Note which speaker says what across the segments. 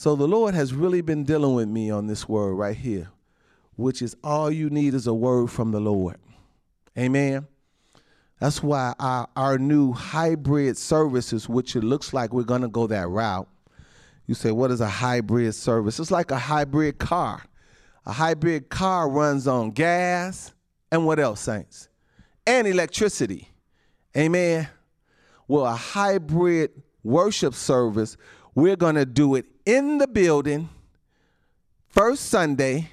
Speaker 1: So the Lord has really been dealing with me on this word right here, which is all you need is a word from the Lord. Amen. That's why our, our new hybrid services, which it looks like we're going to go that route. You say, what is a hybrid service? It's like a hybrid car. A hybrid car runs on gas and what else, saints? And electricity. Amen. Well, a hybrid worship service, we're going to do it in the building first Sunday,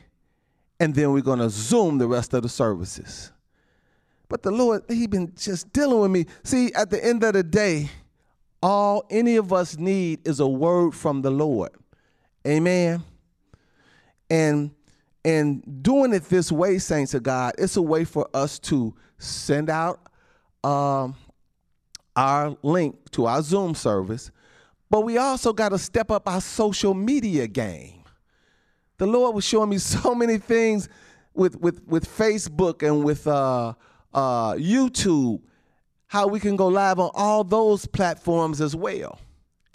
Speaker 1: and then we're going to Zoom the rest of the services. But the Lord, He been just dealing with me. See, at the end of the day, all any of us need is a word from the Lord. Amen. And and doing it this way, saints of God, it's a way for us to send out um, our link to our Zoom service, but we also got to step up our social media game. The Lord was showing me so many things with with with Facebook and with uh, uh, YouTube, how we can go live on all those platforms as well.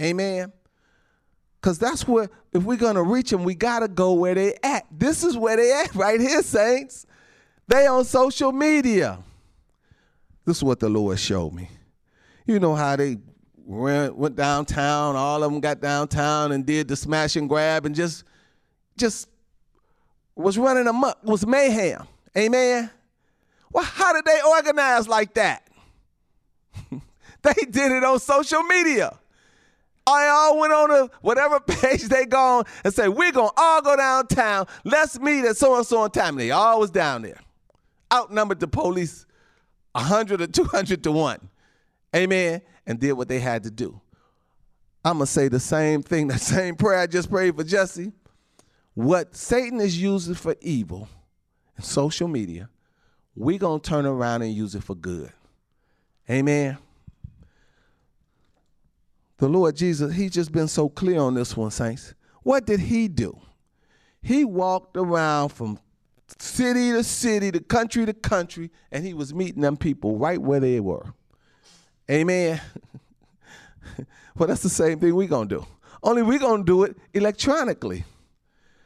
Speaker 1: Amen. Because that's where, if we're to reach them, we got to go where they at. This is where they at right here, saints. They on social media. This is what the Lord showed me. You know how they went, went downtown, all of them got downtown and did the smash and grab and just, just was running amok, was mayhem. Amen. Well, how did they organize like that? they did it on social media. I all went on a whatever page they go on and say, we're gonna all go downtown. Let's meet at so and so on time. They all was down there. Outnumbered the police 100 or 200 to 1. Amen. And did what they had to do. I'm gonna say the same thing, the same prayer I just prayed for Jesse. What Satan is using for evil in social media, we gonna turn around and use it for good. Amen. The Lord Jesus, He's just been so clear on this one, saints. What did He do? He walked around from city to city, to country to country, and He was meeting them people right where they were. Amen. well, that's the same thing we're gonna do. Only we're gonna do it electronically.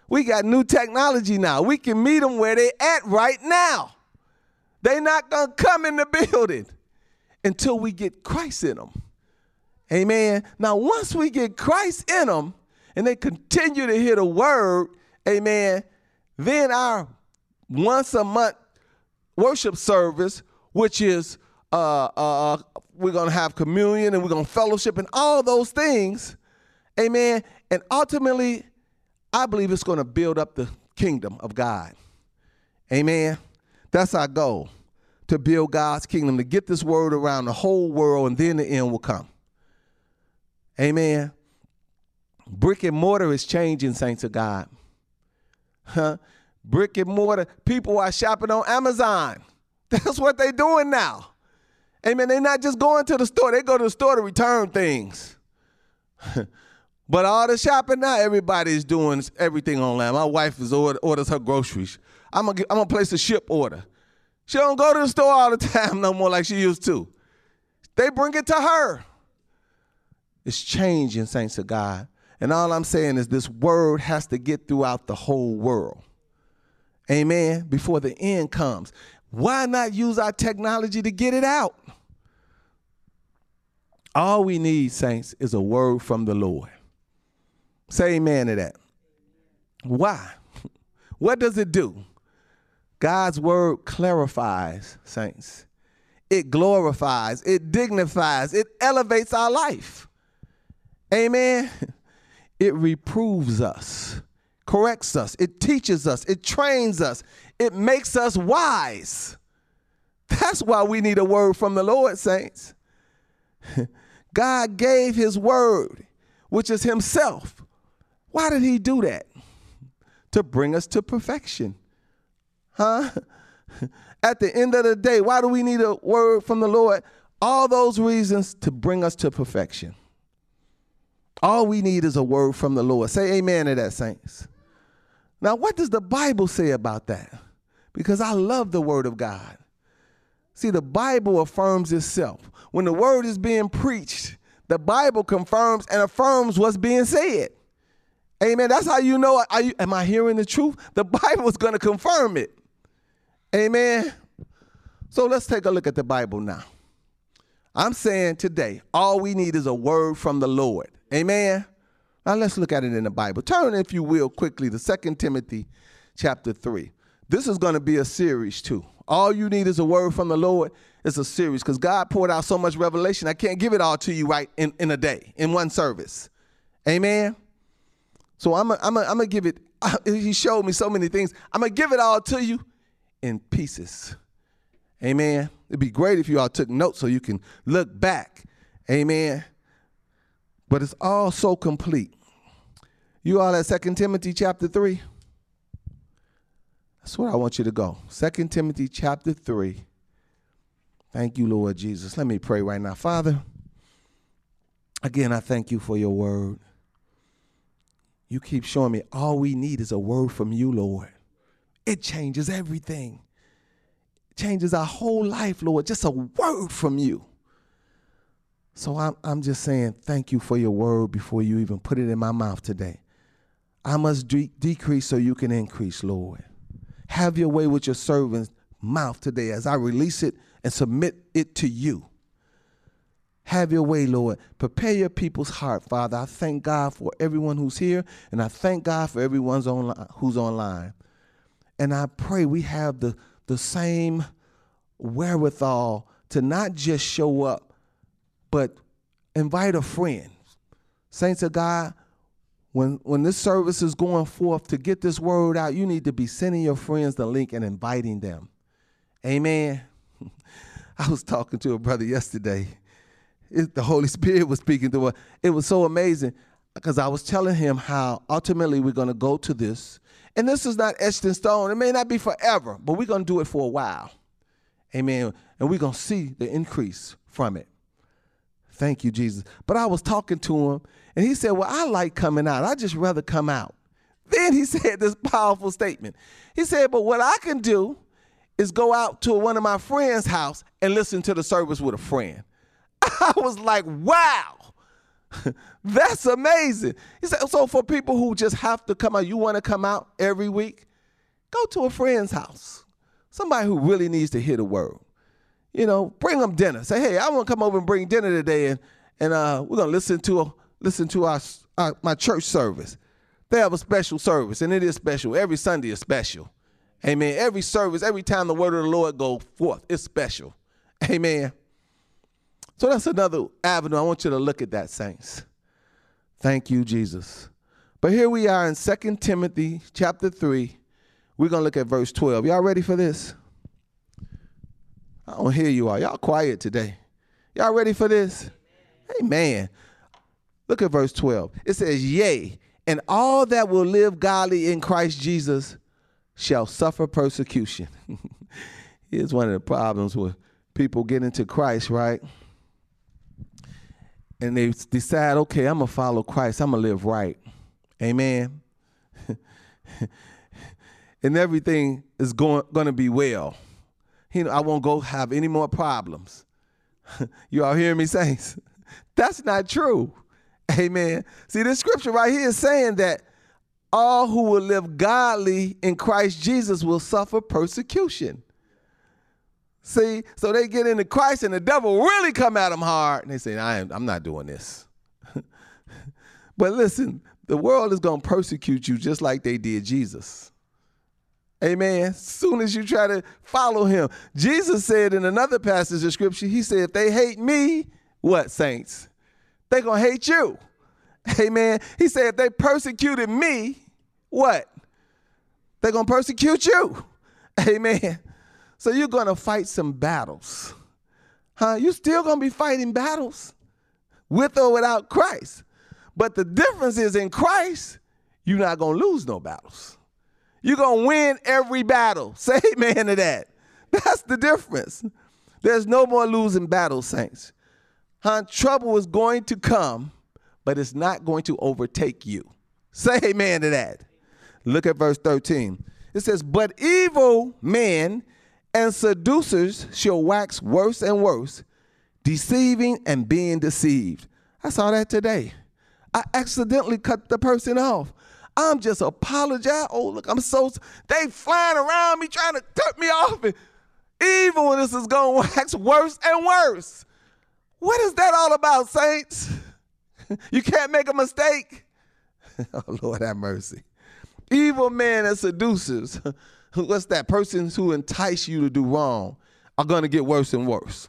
Speaker 1: We got new technology now. We can meet them where they at right now. They're not gonna come in the building until we get Christ in them. Amen. Now, once we get Christ in them and they continue to hear the word, amen, then our once a month worship service, which is uh, uh, we're gonna have communion and we're gonna fellowship and all those things, amen. And ultimately, I believe it's gonna build up the kingdom of God. Amen. That's our goal to build God's kingdom, to get this word around the whole world, and then the end will come. Amen. Brick and mortar is changing, saints of God. Huh? Brick and mortar, people are shopping on Amazon. That's what they're doing now. Amen. They're not just going to the store, they go to the store to return things. but all the shopping now, everybody's doing everything online. My wife is order, orders her groceries. I'm gonna, I'm gonna place a Shipt order. She don't go to the store all the time no more like she used to. They bring it to her. It's changing, saints of God. And all I'm saying is this word has to get throughout the whole world. Amen. Before the end comes. Why not use our technology to get it out? All we need, saints, is a word from the Lord. Say amen to that. Why? What does it do? God's word clarifies, saints. It glorifies, it dignifies, it elevates our life. Amen. It reproves us, corrects us, it teaches us, it trains us, it makes us wise. That's why we need a word from the Lord, saints. God gave his word, which is himself. Why did he do that? To bring us to perfection. Huh? At the end of the day, why do we need a word from the Lord? All those reasons to bring us to perfection. All we need is a word from the Lord. Say amen to that, saints. Now, what does the Bible say about that? Because I love the word of God. See, the Bible affirms itself. When the word is being preached, the Bible confirms and affirms what's being said. Amen. That's how you know, you, am I hearing the truth? The Bible is going to confirm it. Amen. So let's take a look at the Bible now. I'm saying today, all we need is a word from the Lord. Amen. Now let's look at it in the Bible. Turn, if you will, quickly to 2 Timothy chapter 3. This is going to be a series too. All you need is a word from the Lord. It's a series because God poured out so much revelation. I can't give it all to you right in, in a day, in one service. Amen. So I'm going I'm to give it, he showed me so many things. I'm going to give it all to you in pieces. Amen. It'd be great if you all took notes so you can look back. Amen. But it's all so complete. You all at 2 Timothy chapter 3. That's where I want you to go. 2 Timothy chapter 3. Thank you, Lord Jesus. Let me pray right now. Father, again, I thank you for your word. You keep showing me all we need is a word from you, Lord. It changes everything, it changes our whole life, Lord. Just a word from you. So I'm, I'm just saying thank you for your word before you even put it in my mouth today. I must de- decrease so you can increase, Lord. Have your way with your servant's mouth today as I release it and submit it to you. Have your way, Lord. Prepare your people's heart, Father. I thank God for everyone who's here, and I thank God for everyone's online, who's online. And I pray we have the, the same wherewithal to not just show up, but invite a friend. Saints of God, when when this service is going forth to get this word out, you need to be sending your friends the link and inviting them. Amen. I was talking to a brother yesterday. It, the Holy Spirit was speaking to us. It was so amazing because I was telling him how ultimately we're going to go to this. And this is not etched in stone. It may not be forever, but we're going to do it for a while. Amen. And we're going to see the increase from it. Thank you, Jesus. But I was talking to him, and he said, Well, I like coming out. I just rather come out. Then he said this powerful statement. He said, But what I can do is go out to one of my friends' house and listen to the service with a friend. I was like, wow, that's amazing. He said, so for people who just have to come out, you want to come out every week, go to a friend's house. Somebody who really needs to hear the word. You know, bring them dinner. Say, hey, I want to come over and bring dinner today, and and uh, we're gonna listen to a, listen to our, our my church service. They have a special service, and it is special. Every Sunday is special. Amen. Every service, every time the word of the Lord go forth, it's special. Amen. So that's another avenue. I want you to look at that, saints. Thank you, Jesus. But here we are in 2 Timothy chapter 3. We're going to look at verse 12. Y'all ready for this? I don't hear you all. Y'all quiet today. Y'all ready for this? Amen. Look at verse 12. It says, Yea, and all that will live godly in Christ Jesus shall suffer persecution. Here's one of the problems with people get into Christ, right? And they decide, okay, I'm gonna follow Christ, I'm gonna live right. Amen. and everything is going gonna be well. Know, I won't go have any more problems. you all hear me, saints? That's not true. Amen. See, this scripture right here is saying that all who will live godly in Christ Jesus will suffer persecution. See, so they get into Christ and the devil really come at them hard and they say, I am, I'm not doing this. but listen, the world is going to persecute you just like they did Jesus. Amen. Soon as you try to follow him. Jesus said in another passage of scripture, he said, if they hate me, what, saints? They're going to hate you. Amen. He said, if they persecuted me, what? They're going to persecute you. Amen. So you're going to fight some battles. Huh? You're still going to be fighting battles with or without Christ. But the difference is in Christ, you're not going to lose no battles. You're going to win every battle. Say amen to that. That's the difference. There's no more losing battles, saints. Huh? Trouble is going to come, but it's not going to overtake you. Say amen to that. Look at verse 13. It says, But evil men and seducers shall wax worse and worse, deceiving and being deceived. I saw that today. I accidentally cut the person off. I'm just apologize. Oh, look, I'm so they flying around me trying to cut me off. And even this is going to wax worse and worse. What is that all about, saints? you can't make a mistake. oh, Lord have mercy. Evil men and seducers, what's that? Persons who entice you to do wrong are going to get worse and worse.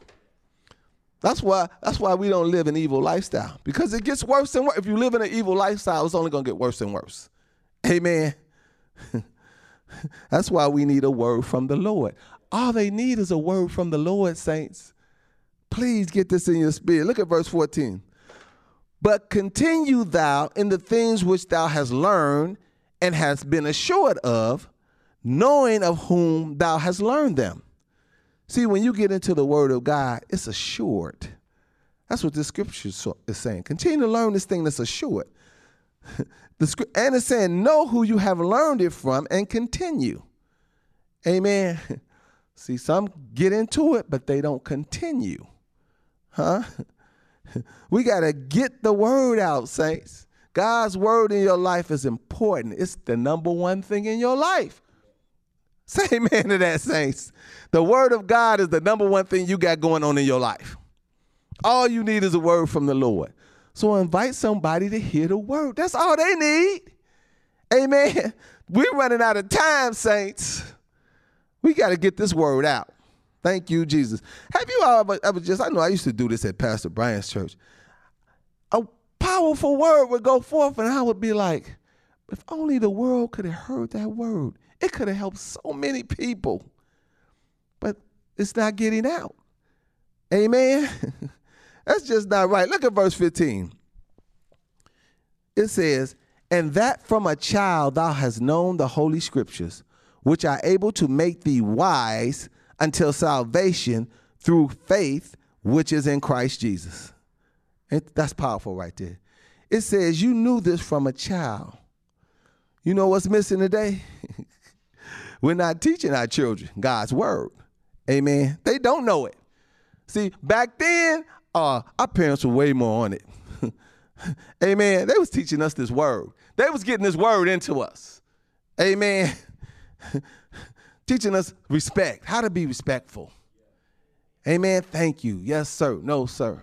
Speaker 1: That's why that's why we don't live an evil lifestyle because it gets worse and worse. If you live in an evil lifestyle, it's only going to get worse and worse. Amen. that's why we need a word from the Lord. All they need is a word from the Lord, saints. Please get this in your spirit. Look at verse 14. But continue thou in the things which thou hast learned and hast been assured of, knowing of whom thou hast learned them. See, when you get into the word of God, it's assured. That's what the scripture is saying. Continue to learn this thing that's assured. The, and it's saying, know who you have learned it from and continue. Amen. See, some get into it, but they don't continue. Huh? we got to get the word out, saints. God's word in your life is important. It's the number one thing in your life. Say amen to that, saints. The word of God is the number one thing you got going on in your life. All you need is a word from the Lord. So invite somebody to hear the word. That's all they need. Amen. We're running out of time, saints. We got to get this word out. Thank you, Jesus. Have you all ever, ever just, I know I used to do this at Pastor Brian's church. A powerful word would go forth, and I would be like, if only the world could have heard that word. It could have helped so many people, but it's not getting out. Amen. That's just not right. Look at verse 15. It says, And that from a child thou hast known the holy scriptures, which are able to make thee wise until salvation through faith which is in Christ Jesus. That's powerful right there. It says, You knew this from a child. You know what's missing today? We're not teaching our children God's word. Amen. They don't know it. See, back then, uh, our parents were way more on it. Amen. They was teaching us this word. They was getting this word into us. Amen. teaching us respect, how to be respectful. Amen. Thank you. Yes, sir. No, sir.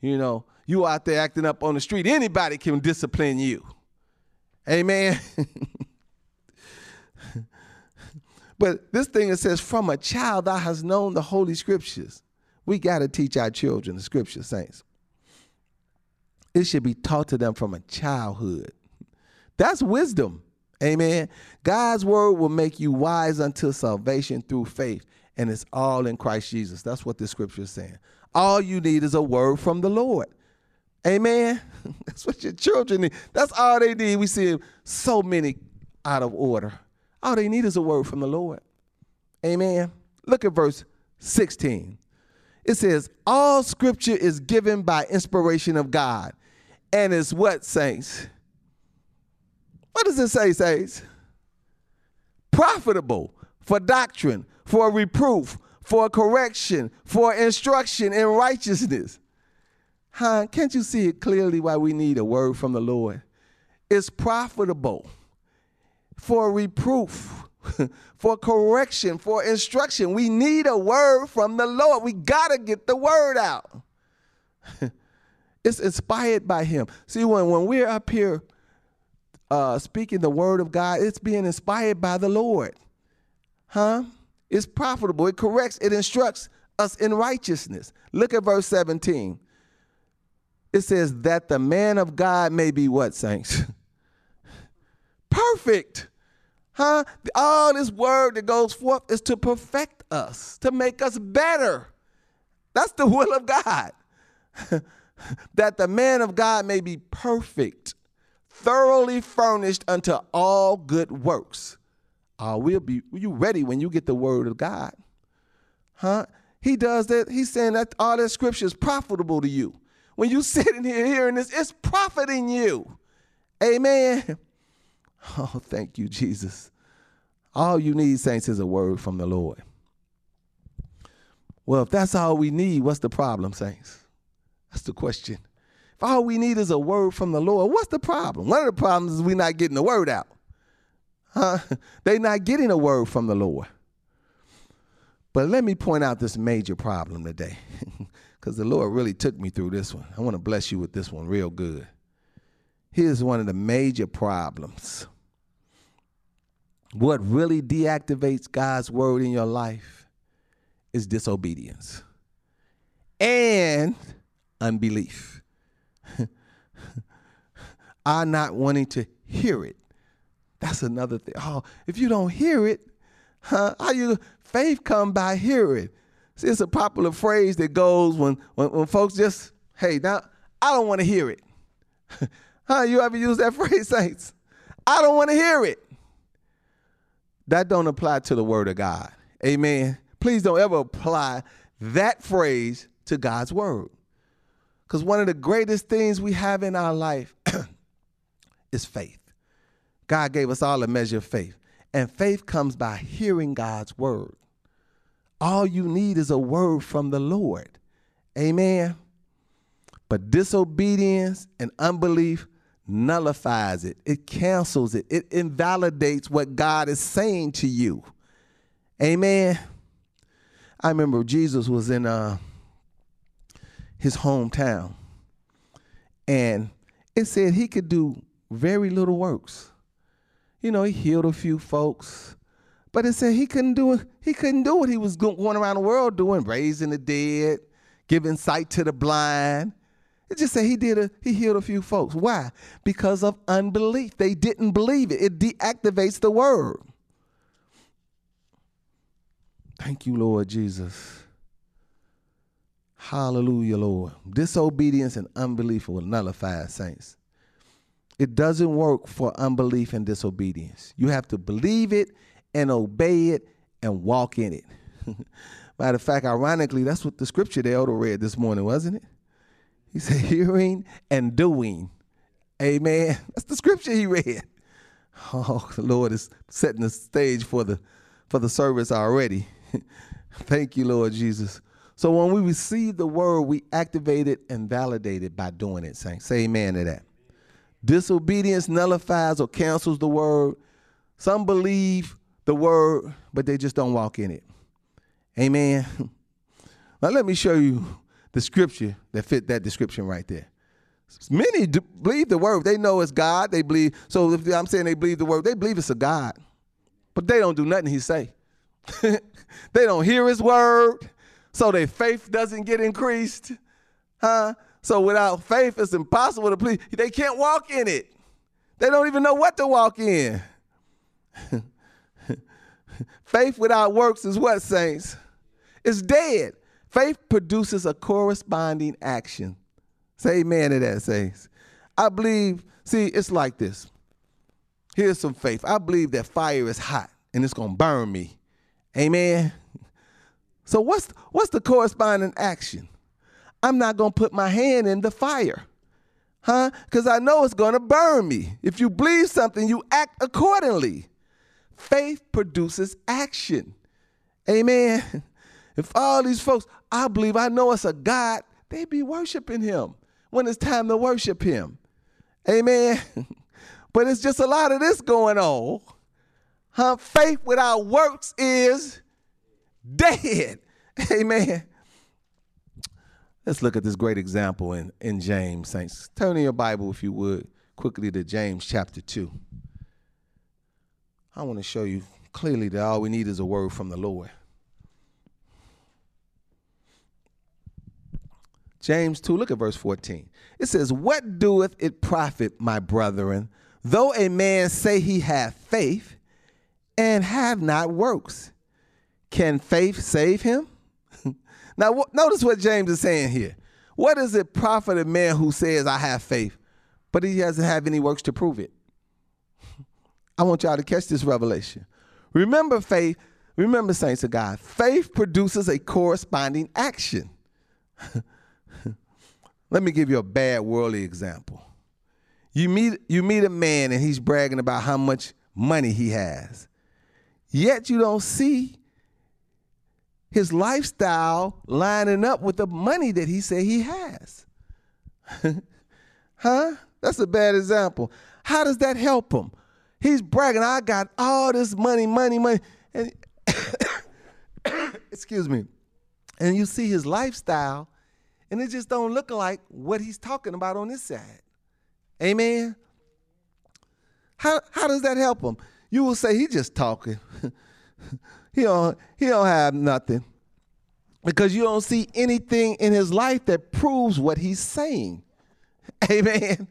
Speaker 1: You know, you out there acting up on the street, anybody can discipline you. Amen. but this thing that says, from a child thou hast known the holy scriptures. We got to teach our children the scripture, saints. It should be taught to them from a childhood. That's wisdom. Amen. God's word will make you wise unto salvation through faith, and it's all in Christ Jesus. That's what the scripture is saying. All you need is a word from the Lord. Amen. That's what your children need. That's all they need. We see so many out of order. All they need is a word from the Lord. Amen. Look at verse 16. It says, All scripture is given by inspiration of God. And is what, saints? What does it say, saints? Profitable for doctrine, for reproof, for correction, for instruction in righteousness Huh? Can't you see it clearly why we need a word from the Lord? It's profitable for reproof, for correction, for instruction. We need a word from the Lord. We got to get the word out. it's inspired by Him. See, when, when we're up here uh, speaking the word of God, it's being inspired by the Lord. Huh? It's profitable, it corrects, it instructs us in righteousness. Look at verse 17. It says that the man of God may be what, saints? Perfect. Huh? All this word that goes forth is to perfect us, to make us better. That's the will of God. that the man of God may be perfect, thoroughly furnished unto all good works. Uh, we'll be you ready when you get the word of God. Huh? He does that. He's saying that all that scripture is profitable to you. When you sitting here hearing this, it's profiting you. Amen. Oh, thank you, Jesus. All you need, saints, is a word from the Lord. Well, if that's all we need, what's the problem, saints? That's the question. If all we need is a word from the Lord, what's the problem? One of the problems is we're not getting the word out. Huh? They're not getting a word from the Lord. But let me point out this major problem today, because the Lord really took me through this one. I want to bless you with this one real good. Here's one of the major problems. What really deactivates God's word in your life is disobedience and unbelief. Are not wanting to hear it. That's another thing. Oh, if you don't hear it, huh? How you faith come by hearing? See, it's a popular phrase that goes when, when, when folks just, hey, now I don't want to hear it. huh? You ever use that phrase, saints? I don't want to hear it. That don't apply to the word of God. Amen. Please don't ever apply that phrase to God's word. Because one of the greatest things we have in our life is faith. God gave us all a measure of faith. And faith comes by hearing God's word. All you need is a word from the Lord. Amen. But disobedience and unbelief nullifies it, it cancels it, it invalidates what God is saying to you. Amen. I remember Jesus was in uh, his hometown, and it said he could do very little works. You know, he healed a few folks, but it said he couldn't do it. He couldn't do what he was going around the world doing, raising the dead, giving sight to the blind. It just said he did a he healed a few folks. Why? Because of unbelief. They didn't believe it. It deactivates the word. Thank you, Lord Jesus. Hallelujah, Lord. Disobedience and unbelief will nullify saints. It doesn't work for unbelief and disobedience. You have to believe it and obey it and walk in it. Matter of fact, ironically, that's what the scripture the elder read this morning, wasn't it? He said, hearing and doing. Amen. That's the scripture he read. Oh, the Lord is setting the stage for the for the service already. Thank you, Lord Jesus. So when we receive the word, we activate it and validate it by doing it. Saying, say amen to that. Disobedience nullifies or cancels the word. Some believe the word, but they just don't walk in it. Amen. Now let me show you the scripture that fit that description right there. Many believe the word. They know it's God. They believe. So if I'm saying they believe the word, they believe it's a God, but they don't do nothing He say. they don't hear His word so their faith doesn't get increased. Huh? So without faith, it's impossible to please. They can't walk in it. They don't even know what to walk in. faith without works is what, saints? It's dead. Faith produces a corresponding action. Say amen to that, saints. I believe, see, it's like this. Here's some faith. I believe that fire is hot and it's to burn me. Amen. So what's what's the corresponding action? I'm not to put my hand in the fire. Huh? Cuz I know it's to burn me. If you believe something, you act accordingly. Faith produces action. Amen. If all these folks, I believe I know it's a God, they be worshiping him when it's time to worship him. Amen. but it's just a lot of this going on. Huh? Faith without works is dead. Amen. Let's look at this great example in, in James, saints. Turn in your Bible, if you would, quickly to James chapter 2. I want to show you clearly that all we need is a word from the Lord. James 2, look at verse 14. It says, What doeth it profit, my brethren, though a man say he hath faith and have not works? Can faith save him? now, w- notice what James is saying here. What does it profit a man who says, I have faith, but he doesn't have any works to prove it? I want y'all to catch this revelation. Remember, faith, remember, saints of God, faith produces a corresponding action. Let me give you a bad worldly example. You meet, you meet a man and he's bragging about how much money he has. Yet you don't see his lifestyle lining up with the money that he said he has. Huh? That's a bad example. How does that help him? He's bragging, I got all this money, money, money. And excuse me. And you see his lifestyle, and it just don't look like what he's talking about on this side. Amen. How how does that help him? You will say he just talking. he don't he don't have nothing. Because you don't see anything in his life that proves what he's saying. Amen.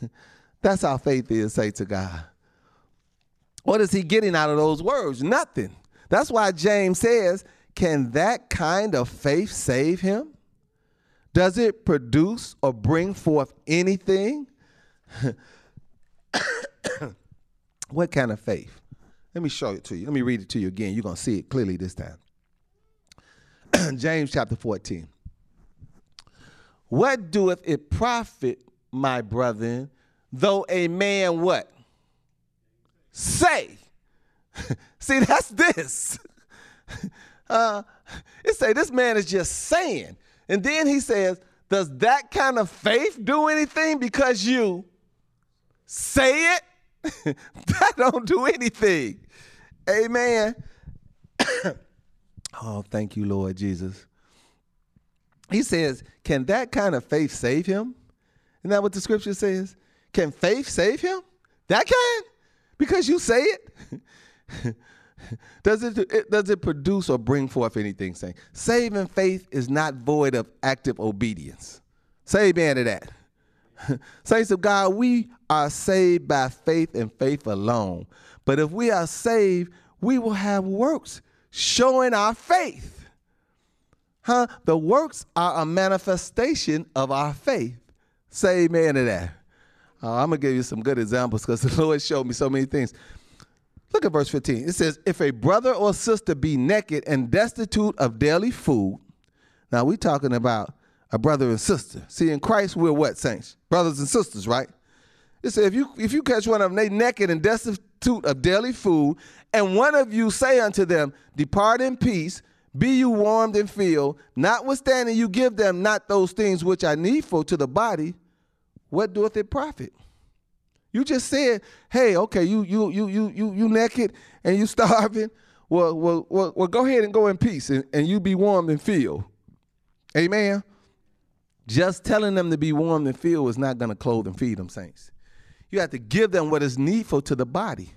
Speaker 1: That's how faith is, say to God. What is he getting out of those words? Nothing. That's why James says, Can that kind of faith save him? Does it produce or bring forth anything? what kind of faith? Let me show it to you. Let me read it to you again. You're going to see it clearly this time. James chapter 14. What doeth it profit, my brethren, though a man what? Say. see, that's this. Uh, it say this man is just saying. And then he says, does that kind of faith do anything because you say it? that don't do anything. Amen. oh, thank you, Lord Jesus. He says, Can that kind of faith save him? Isn't that what the scripture says? Can faith save him? That kind? Because you say it? does it, it, does it produce or bring forth anything saying saving faith is not void of active obedience. Say amen to that. Saints of god we are saved by faith and faith alone. But if we are saved we will have works showing our faith. Huh? The works are a manifestation of our faith. Say amen to that. Uh, i'm gonna give you some good examples because the lord showed me so many things Look at verse 15. It says, If a brother or sister be naked and destitute of daily food, now we're talking about a brother and sister. See, in Christ, we're what, saints? Brothers and sisters, right? It says, if you if you catch one of them, they naked and destitute of daily food, and one of you say unto them, Depart in peace, be you warmed and filled, notwithstanding you give them not those things which are needful to the body, what doeth it profit? You just said, hey, okay, you you you you you you naked and you starving. Well, well, well, well go ahead and go in peace and, and you be warm and filled. Amen. Just telling them to be warm and filled is not going to clothe and feed them, saints. You have to give them what is needful to the body.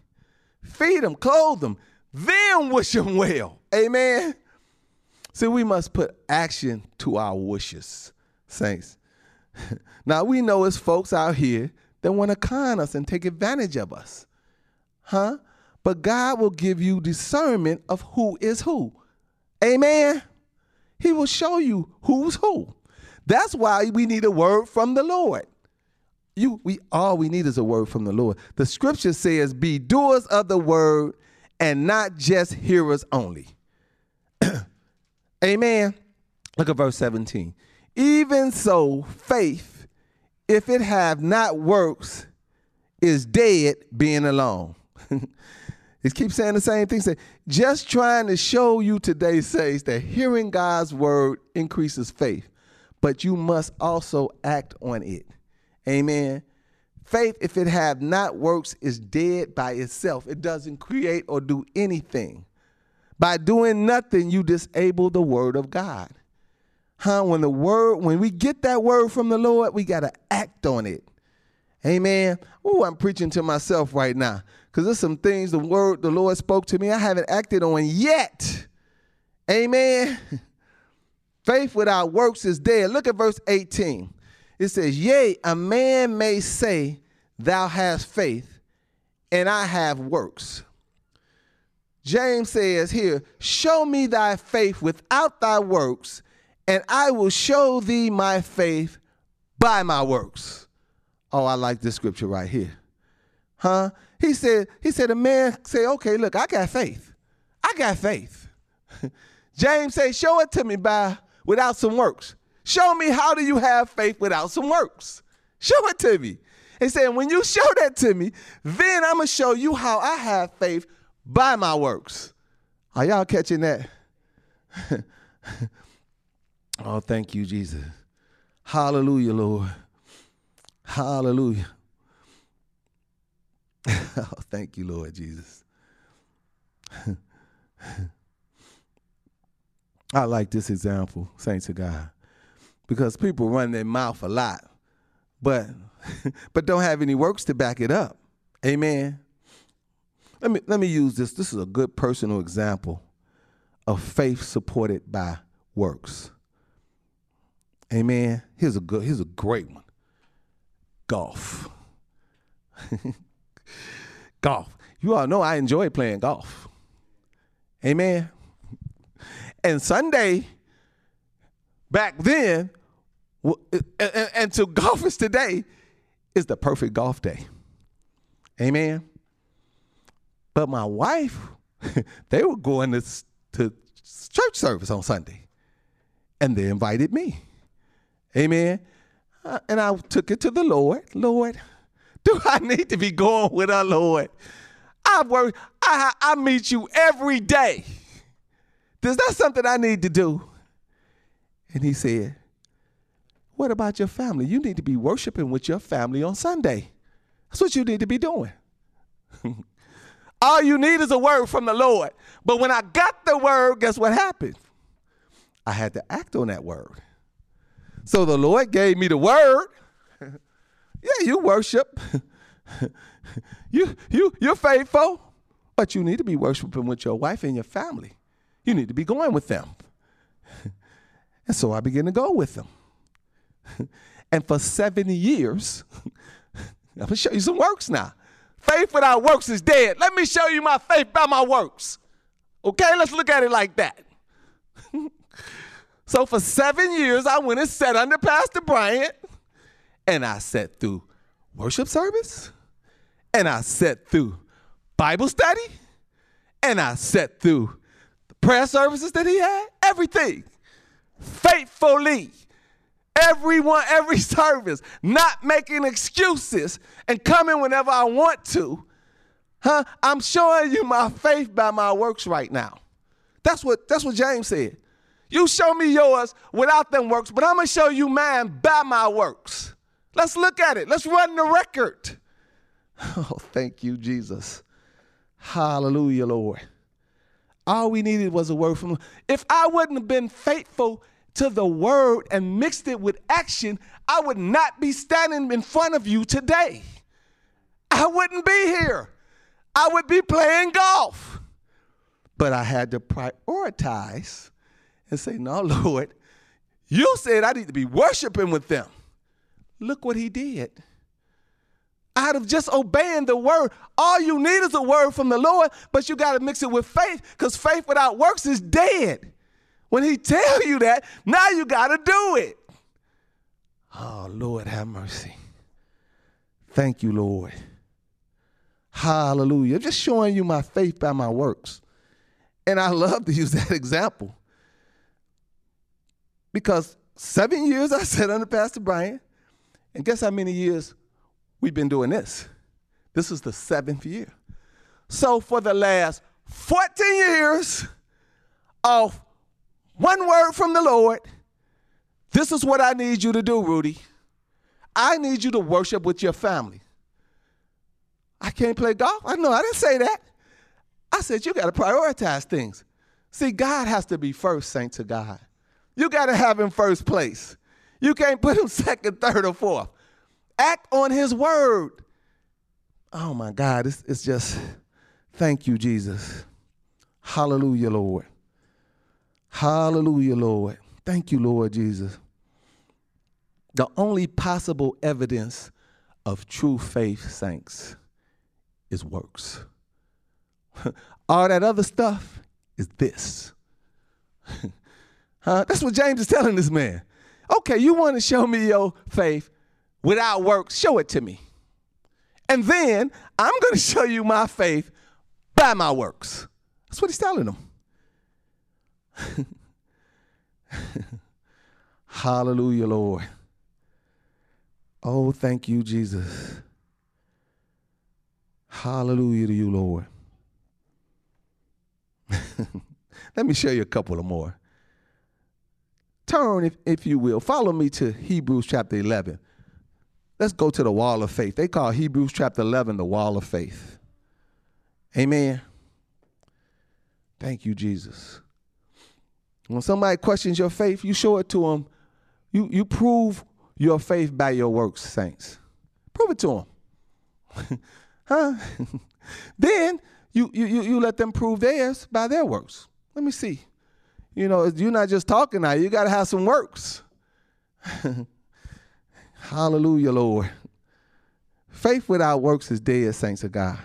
Speaker 1: Feed them, clothe them, then wish them well. Amen. See, we must put action to our wishes, saints. now we know it's folks out here that want to con us and take advantage of us. Huh? But God will give you discernment of who is who. Amen. He will show you who's who. That's why we need a word from the Lord. You we all we need is a word from the Lord. The scripture says, "Be doers of the word and not just hearers only." Amen. Look at verse 17. Even so, faith if it have not works, is dead being alone. it keeps saying the same thing. Say, just trying to show you today says that hearing God's word increases faith, but you must also act on it. Amen. Faith, if it have not works, is dead by itself. It doesn't create or do anything. By doing nothing, you disable the word of God. Huh? When the word, when we get that word from the Lord, we got to act on it. Amen. Oh, I'm preaching to myself right now. Because there's some things the word the Lord spoke to me I haven't acted on yet. Amen. Faith without works is dead. Look at verse 18. It says, Yea, a man may say, Thou hast faith, and I have works. James says here, Show me thy faith without thy works, and I will show thee my faith by my works. Oh, I like this scripture right here. Huh? He said, he said, a man say, okay, look, I got faith. I got faith. James said, show it to me by without some works. Show me how do you have faith without some works. Show it to me. He said, when you show that to me, then I'm gonna show you how I have faith by my works. Are y'all catching that? Oh, thank you, Jesus. Hallelujah, Lord. Hallelujah. oh, thank you, Lord Jesus. I like this example, saints of God, because people run their mouth a lot, but but don't have any works to back it up. Amen. Let me let me use this. This is a good personal example of faith supported by works. Amen. Here's a good, here's a great one. Golf. golf. You all know I enjoy playing golf. Amen. And Sunday, back then, and to golfers today, is the perfect golf day. Amen. But my wife, they were going to, to church service on Sunday, and they invited me. Amen. Uh, and I took it to the Lord. Lord, do I need to be going with our Lord? I work, I, I meet you every day. Is that something I need to do? And he said, What about your family? You need to be worshiping with your family on Sunday. That's what you need to be doing. All you need is a word from the Lord. But when I got the word, guess what happened? I had to act on that word. So the Lord gave me the word. yeah, you worship. you you you're faithful, but you need to be worshiping with your wife and your family. You need to be going with them. and so I began to go with them. and for 70 years, I'm gonna show you some works now. Faith without works is dead. Let me show you my faith by my works. Okay, let's look at it like that. So for seven years, I went and sat under Pastor Bryant, and I sat through worship service, and I sat through Bible study, and I sat through the prayer services that he had, everything faithfully. Everyone, every service, not making excuses and coming whenever I want to. Huh? I'm showing you my faith by my works right now. That's what that's what James said. You show me yours without them works, but I'm going to show you mine by my works. Let's look at it. Let's run the record. Oh, thank you, Jesus. Hallelujah, Lord. All we needed was a word from If I wouldn't have been faithful to the word and mixed it with action, I would not be standing in front of you today. I wouldn't be here. I would be playing golf. But I had to prioritize and say, No, Lord, you said I need to be worshiping with them. Look what he did. Out of just obeying the word, all you need is a word from the Lord, but you got to mix it with faith because faith without works is dead. When he tell you that, now you got to do it. Oh, Lord, have mercy. Thank you, Lord. Hallelujah. Just showing you my faith by my works. And I love to use that example because seven years I sat under Pastor Brian, and guess how many years we've been doing this? This is the seventh year. So for the last 14 years of one word from the Lord, this is what I need you to do, Rudy. I need you to worship with your family. I can't play golf. I know I didn't say that. I said you got to prioritize things. See, God has to be first, saint to God. You got to have him first place. You can't put him second, third, or fourth. Act on his word. Oh my God, it's, it's just, thank you, Jesus. Hallelujah, Lord. Hallelujah, Lord. Thank you, Lord Jesus. The only possible evidence of true faith, saints, is works. All that other stuff is this. Huh? That's what James is telling this man. Okay, you want to show me your faith without works, show it to me. And then I'm going to show you my faith by my works. That's what he's telling them. Hallelujah, Lord. Oh, thank you, Jesus. Hallelujah to you, Lord. Let me show you a couple of more turn, if, if you will, follow me to Hebrews chapter 11. Let's go to the wall of faith. They call Hebrews chapter 11 the wall of faith. Amen. Thank you, Jesus. When somebody questions your faith, you show it to them. You, you prove your faith by your works, saints. Prove it to them. huh? then you, you, you let them prove theirs by their works. Let me see. You know, you're not just talking now, you got to have some works. Hallelujah, Lord. Faith without works is dead, saints of God.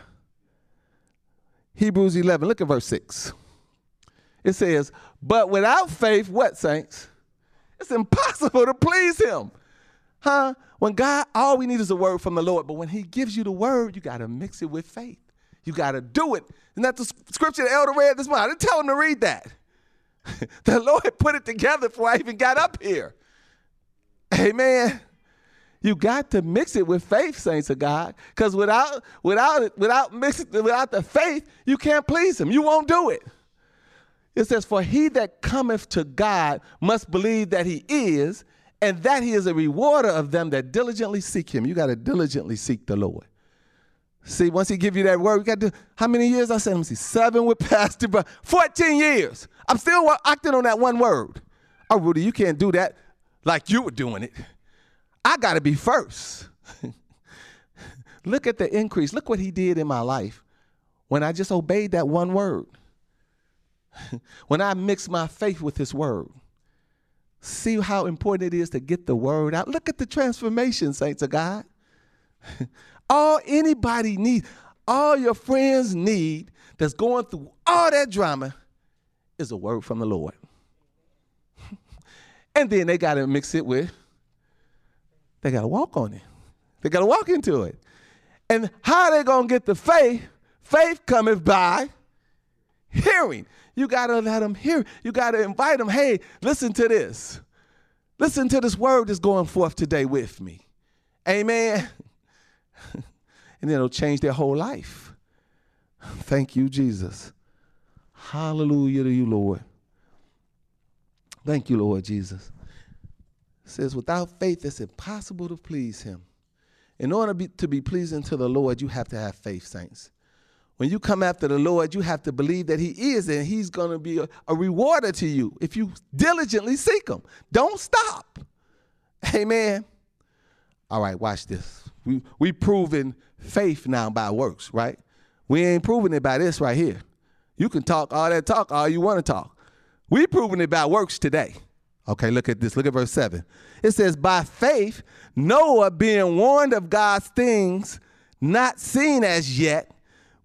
Speaker 1: Hebrews 11, look at verse 6. It says, But without faith, what, saints? It's impossible to please Him. Huh? When God, all we need is a word from the Lord, but when He gives you the word, you got to mix it with faith. You got to do it. Isn't that the scripture the elder read this morning? I didn't tell him to read that. the Lord put it together before I even got up here. Amen. You got to mix it with faith, saints of God, because without without it, without mixing without the faith, you can't please Him. You won't do it. It says, "For he that cometh to God must believe that He is, and that He is a rewarder of them that diligently seek Him." You got to diligently seek the Lord. See, once He give you that word, we got to. How many years? I said, let me see, seven with Pastor, but fourteen years. I'm still acting on that one word. Oh, Rudy, you can't do that like you were doing it. I got to be first. Look at the increase. Look what he did in my life when I just obeyed that one word. when I mixed my faith with his word. See how important it is to get the word out. Look at the transformation, saints of God. all anybody needs, all your friends need that's going through all that drama is a word from the Lord. and then they got to mix it with they got to walk on it. They got to walk into it. And how they going to get the faith? Faith cometh by hearing. You got to let them hear. You got to invite them. Hey, listen to this. Listen to this word that's going forth today with me. Amen. and it'll change their whole life. Thank you, Jesus. Hallelujah to you, Lord. Thank you, Lord Jesus says, without faith, it's impossible to please him. In order to be, to be pleasing to the Lord, you have to have faith, saints. When you come after the Lord, you have to believe that He is and He's going to be a, a rewarder to you if you diligently seek Him. Don't stop. Amen. All right, watch this. We we proven faith now by works, right? We ain't proving it by this right here. You can talk all that talk all you want to talk. We proving it by works today. Okay, look at this. Look at verse 7. It says, By faith, Noah, being warned of God's things not seen as yet,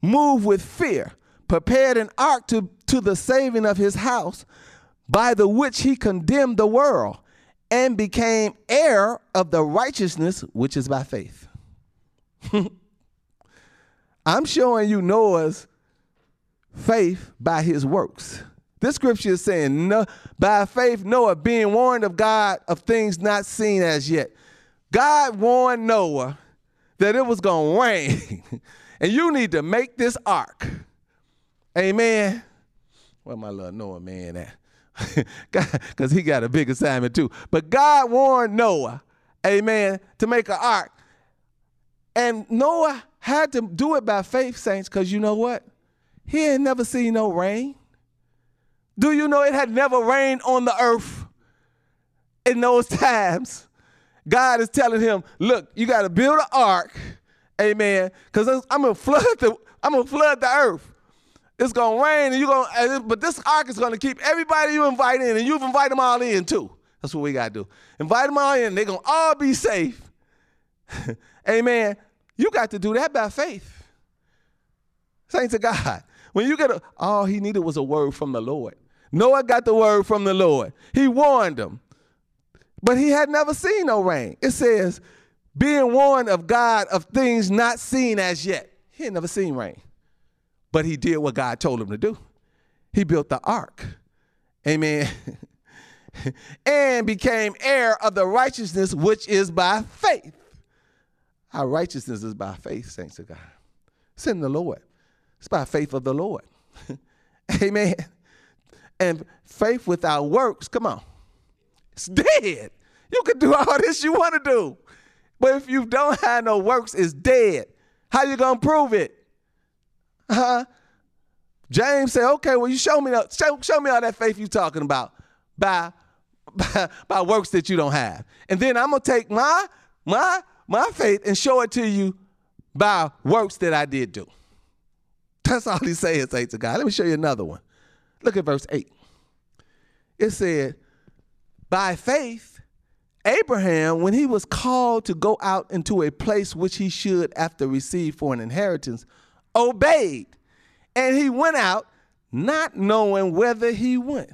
Speaker 1: moved with fear, prepared an ark to, to the saving of his house, by the which he condemned the world, and became heir of the righteousness which is by faith. I'm showing you Noah's faith by his works. This scripture is saying, by faith, Noah, being warned of God of things not seen as yet. God warned Noah that it was going to rain, and you need to make this ark. Amen. Where my little Noah man at? Because he got a big assignment too. But God warned Noah, amen, to make an ark. And Noah had to do it by faith, saints, because you know what? He ain't never seen no rain. Do you know it had never rained on the earth in those times? God is telling him, look, you got to build an ark, amen, because I'm gonna flood the I'm gonna flood the earth. It's gonna rain, and you're gonna, but this ark is gonna keep everybody you invite in, and you've invited them all in too. That's what we gotta do. Invite them all in, they're gonna all be safe. amen. You got to do that by faith. Saints of God. When you get a, all he needed was a word from the Lord. Noah got the word from the Lord. He warned them, but he had never seen no rain. It says, being warned of God of things not seen as yet. He had never seen rain, but he did what God told him to do. He built the ark. Amen. and became heir of the righteousness which is by faith. Our righteousness is by faith, saints of God. It's in the Lord. It's by faith of the Lord. Amen. And faith without works, come on, it's dead. You can do all this you want to do. But if you don't have no works, it's dead. How you gonna prove it? Huh? James said, okay, well, you show me show, show me all that faith you talking about by, by, by works that you don't have. And then I'm gonna take my my my faith and show it to you by works that I did do. That's all he's saying, say to God. Let me show you another one. Look at verse 8. It said, By faith, Abraham, when he was called to go out into a place which he should after receive for an inheritance, obeyed. And he went out not knowing whether he went.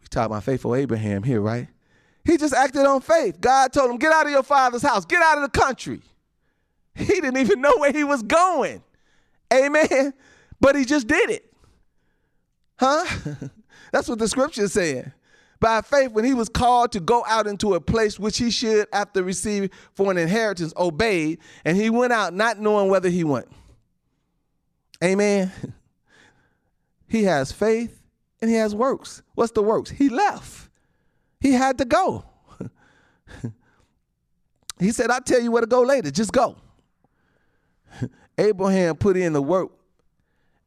Speaker 1: We talk about faithful Abraham here, right? He just acted on faith. God told him, Get out of your father's house, get out of the country. He didn't even know where he was going. Amen. But he just did it. Huh? That's what the scripture is saying. By faith, when he was called to go out into a place which he should, after receiving for an inheritance, obeyed, and he went out not knowing whether he went. Amen. He has faith and he has works. What's the works? He left. He had to go. he said, I'll tell you where to go later. Just go. Abraham put in the work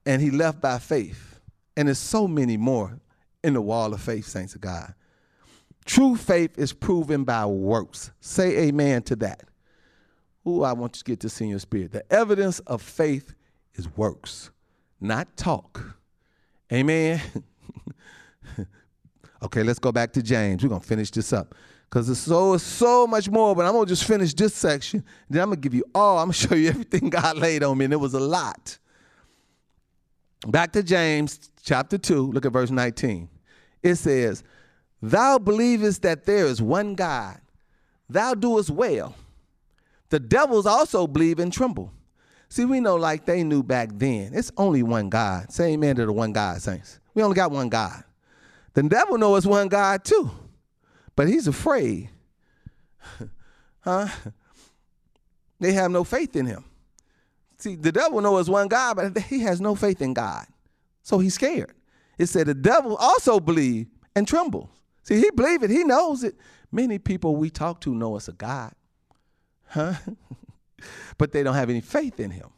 Speaker 1: and he left by faith. And there's so many more in the wall of faith, saints of God. True faith is proven by works. Say amen to that. Ooh, I want you to get this in your spirit. The evidence of faith is works, not talk. Amen. okay, let's go back to James. We're gonna finish this up because it's so so much more. But I'm gonna just finish this section. Then I'm gonna give you all. I'm gonna show you everything God laid on me, and it was a lot. Back to James chapter two. Look at verse 19. It says, "Thou believest that there is one God. Thou doest well. The devils also believe and tremble." See, we know like they knew back then. It's only one God. Say amen to the one God, saints. We only got one God. The devil knows one God too but he's afraid. huh? They have no faith in him. See, the devil knows one God, but he has no faith in God. So he's scared. It said the devil also believe and trembles. See, he believe it, he knows it. Many people we talk to know it's a God. Huh? but they don't have any faith in him.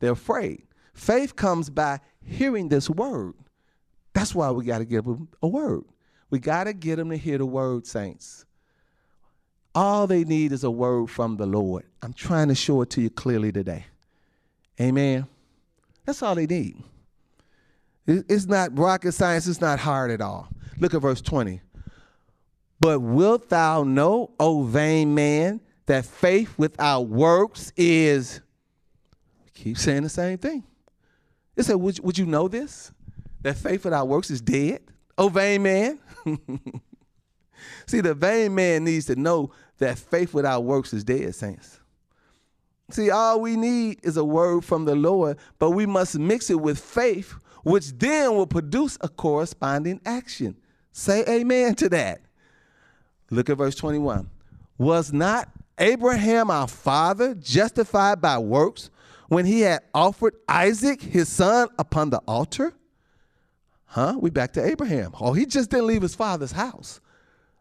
Speaker 1: They're afraid. Faith comes by hearing this word. That's why we got to give them a word. We got to get them to hear the word, saints. All they need is a word from the Lord. I'm trying to show it to you clearly today. Amen. That's all they need. It's not rocket science, it's not hard at all. Look at verse 20. But wilt thou know, O vain man, that faith without works is. Keep saying the same thing. It said, would, would you know this? That faith without works is dead? O vain man. See, the vain man needs to know that faith without works is dead, saints. See, all we need is a word from the Lord, but we must mix it with faith, which then will produce a corresponding action. Say amen to that. Look at verse 21. Was not Abraham our father justified by works when he had offered Isaac his son upon the altar? Huh? We back to Abraham. Oh, he just didn't leave his father's house.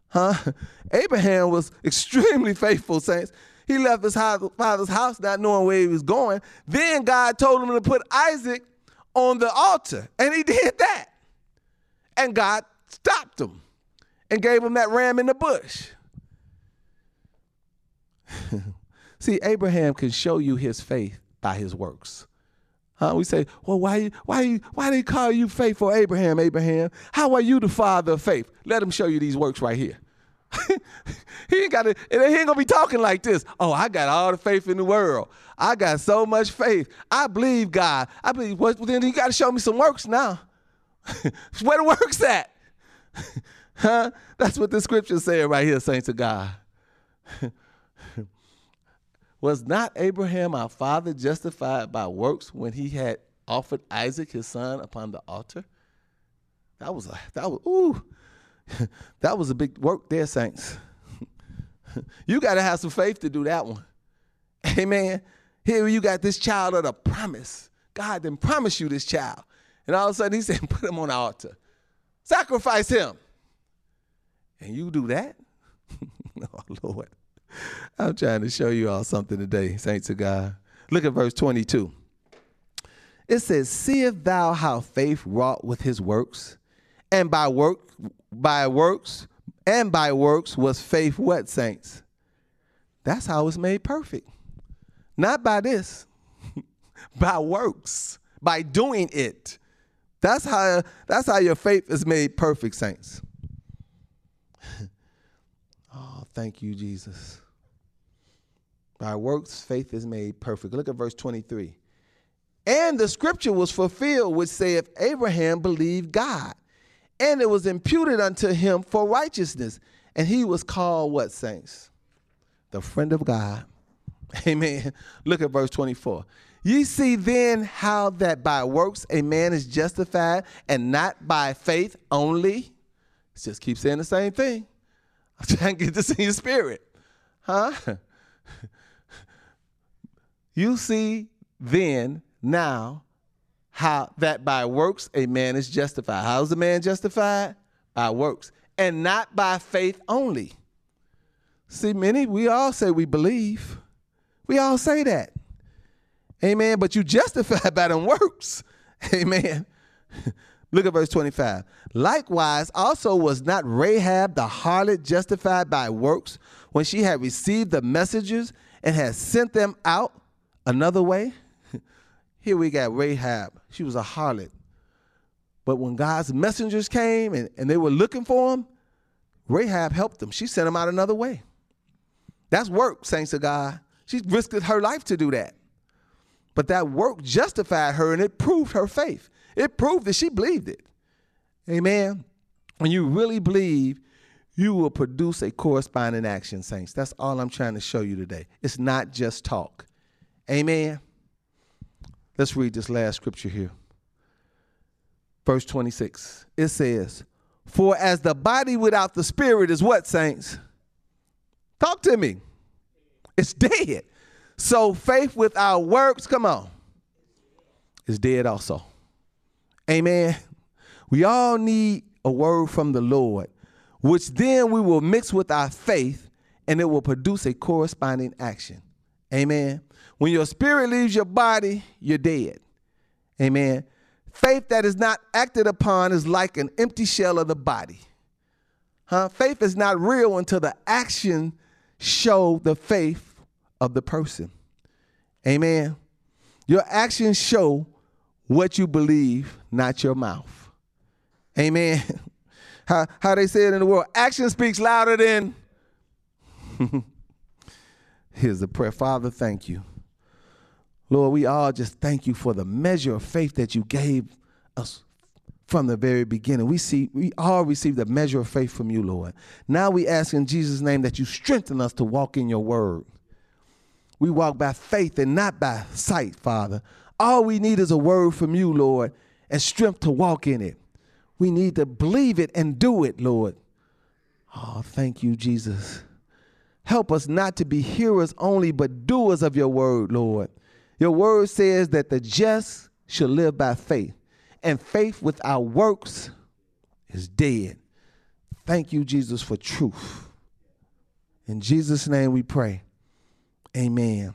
Speaker 1: Huh? Abraham was extremely faithful, saints. He left his father's house not knowing where he was going. Then God told him to put Isaac on the altar, and he did that. And God stopped him and gave him that ram in the bush. See, Abraham can show you his faith by his works. Huh? We say, well, why, why, why they call you faithful Abraham, Abraham? How are you the father of faith? Let him show you these works right here. he ain't got to, he ain't gonna be talking like this. Oh, I got all the faith in the world. I got so much faith. I believe God. I believe well, then you got to show me some works now. Where the works at? huh? That's what the scripture's saying right here, saints of God. Was not Abraham our father justified by works when he had offered Isaac his son upon the altar? That was a that was ooh, that was a big work there, saints. you got to have some faith to do that one. Amen. Here you got this child of the promise. God didn't promise you this child. And all of a sudden he said, put him on the altar. Sacrifice him. And you do that? oh, Lord. I'm trying to show you all something today, saints of God. Look at verse 22. It says, Seest thou how faith wrought with his works? And by work, by works, and by works was faith what, saints? That's how it's made perfect. Not by this, by works, by doing it. That's how that's how your faith is made perfect, saints. oh, thank you, Jesus. By works, faith is made perfect. Look at verse 23. And the scripture was fulfilled, which saith, Abraham believed God, and it was imputed unto him for righteousness. And he was called what, saints? The friend of God. Amen. Look at verse 24. Ye see then how that by works a man is justified and not by faith only. It just keep saying the same thing. I'm trying to get this in your spirit. Huh? you see then now how that by works a man is justified. How's a man justified? By works. And not by faith only. See, many, we all say we believe. We all say that. Amen. But you justify by them works. Amen. Look at verse 25. Likewise, also was not Rahab the harlot justified by works when she had received the messengers and had sent them out another way? Here we got Rahab. She was a harlot. But when God's messengers came and, and they were looking for him, Rahab helped them. She sent them out another way. That's work, saints of God. She risked her life to do that. But that work justified her and it proved her faith. It proved that she believed it. Amen. When you really believe, you will produce a corresponding action, saints. That's all I'm trying to show you today. It's not just talk. Amen. Let's read this last scripture here. Verse 26. It says, For as the body without the spirit is what, saints? Talk to me. It's dead. So faith without works, come on, is dead also. Amen. We all need a word from the Lord, which then we will mix with our faith and it will produce a corresponding action. Amen. When your spirit leaves your body, you're dead. Amen. Faith that is not acted upon is like an empty shell of the body. Huh? Faith is not real until the action show the faith of the person. Amen. Your actions show what you believe, not your mouth. Amen. How, how they say it in the world action speaks louder than. Here's the prayer Father, thank you. Lord, we all just thank you for the measure of faith that you gave us from the very beginning. We see we all received a measure of faith from you, Lord. Now we ask in Jesus' name that you strengthen us to walk in your word. We walk by faith and not by sight, Father. All we need is a word from you, Lord, and strength to walk in it. We need to believe it and do it, Lord. Oh, thank you, Jesus. Help us not to be hearers only, but doers of your word, Lord. Your word says that the just shall live by faith, and faith without works is dead. Thank you, Jesus, for truth. In Jesus' name we pray. Amen.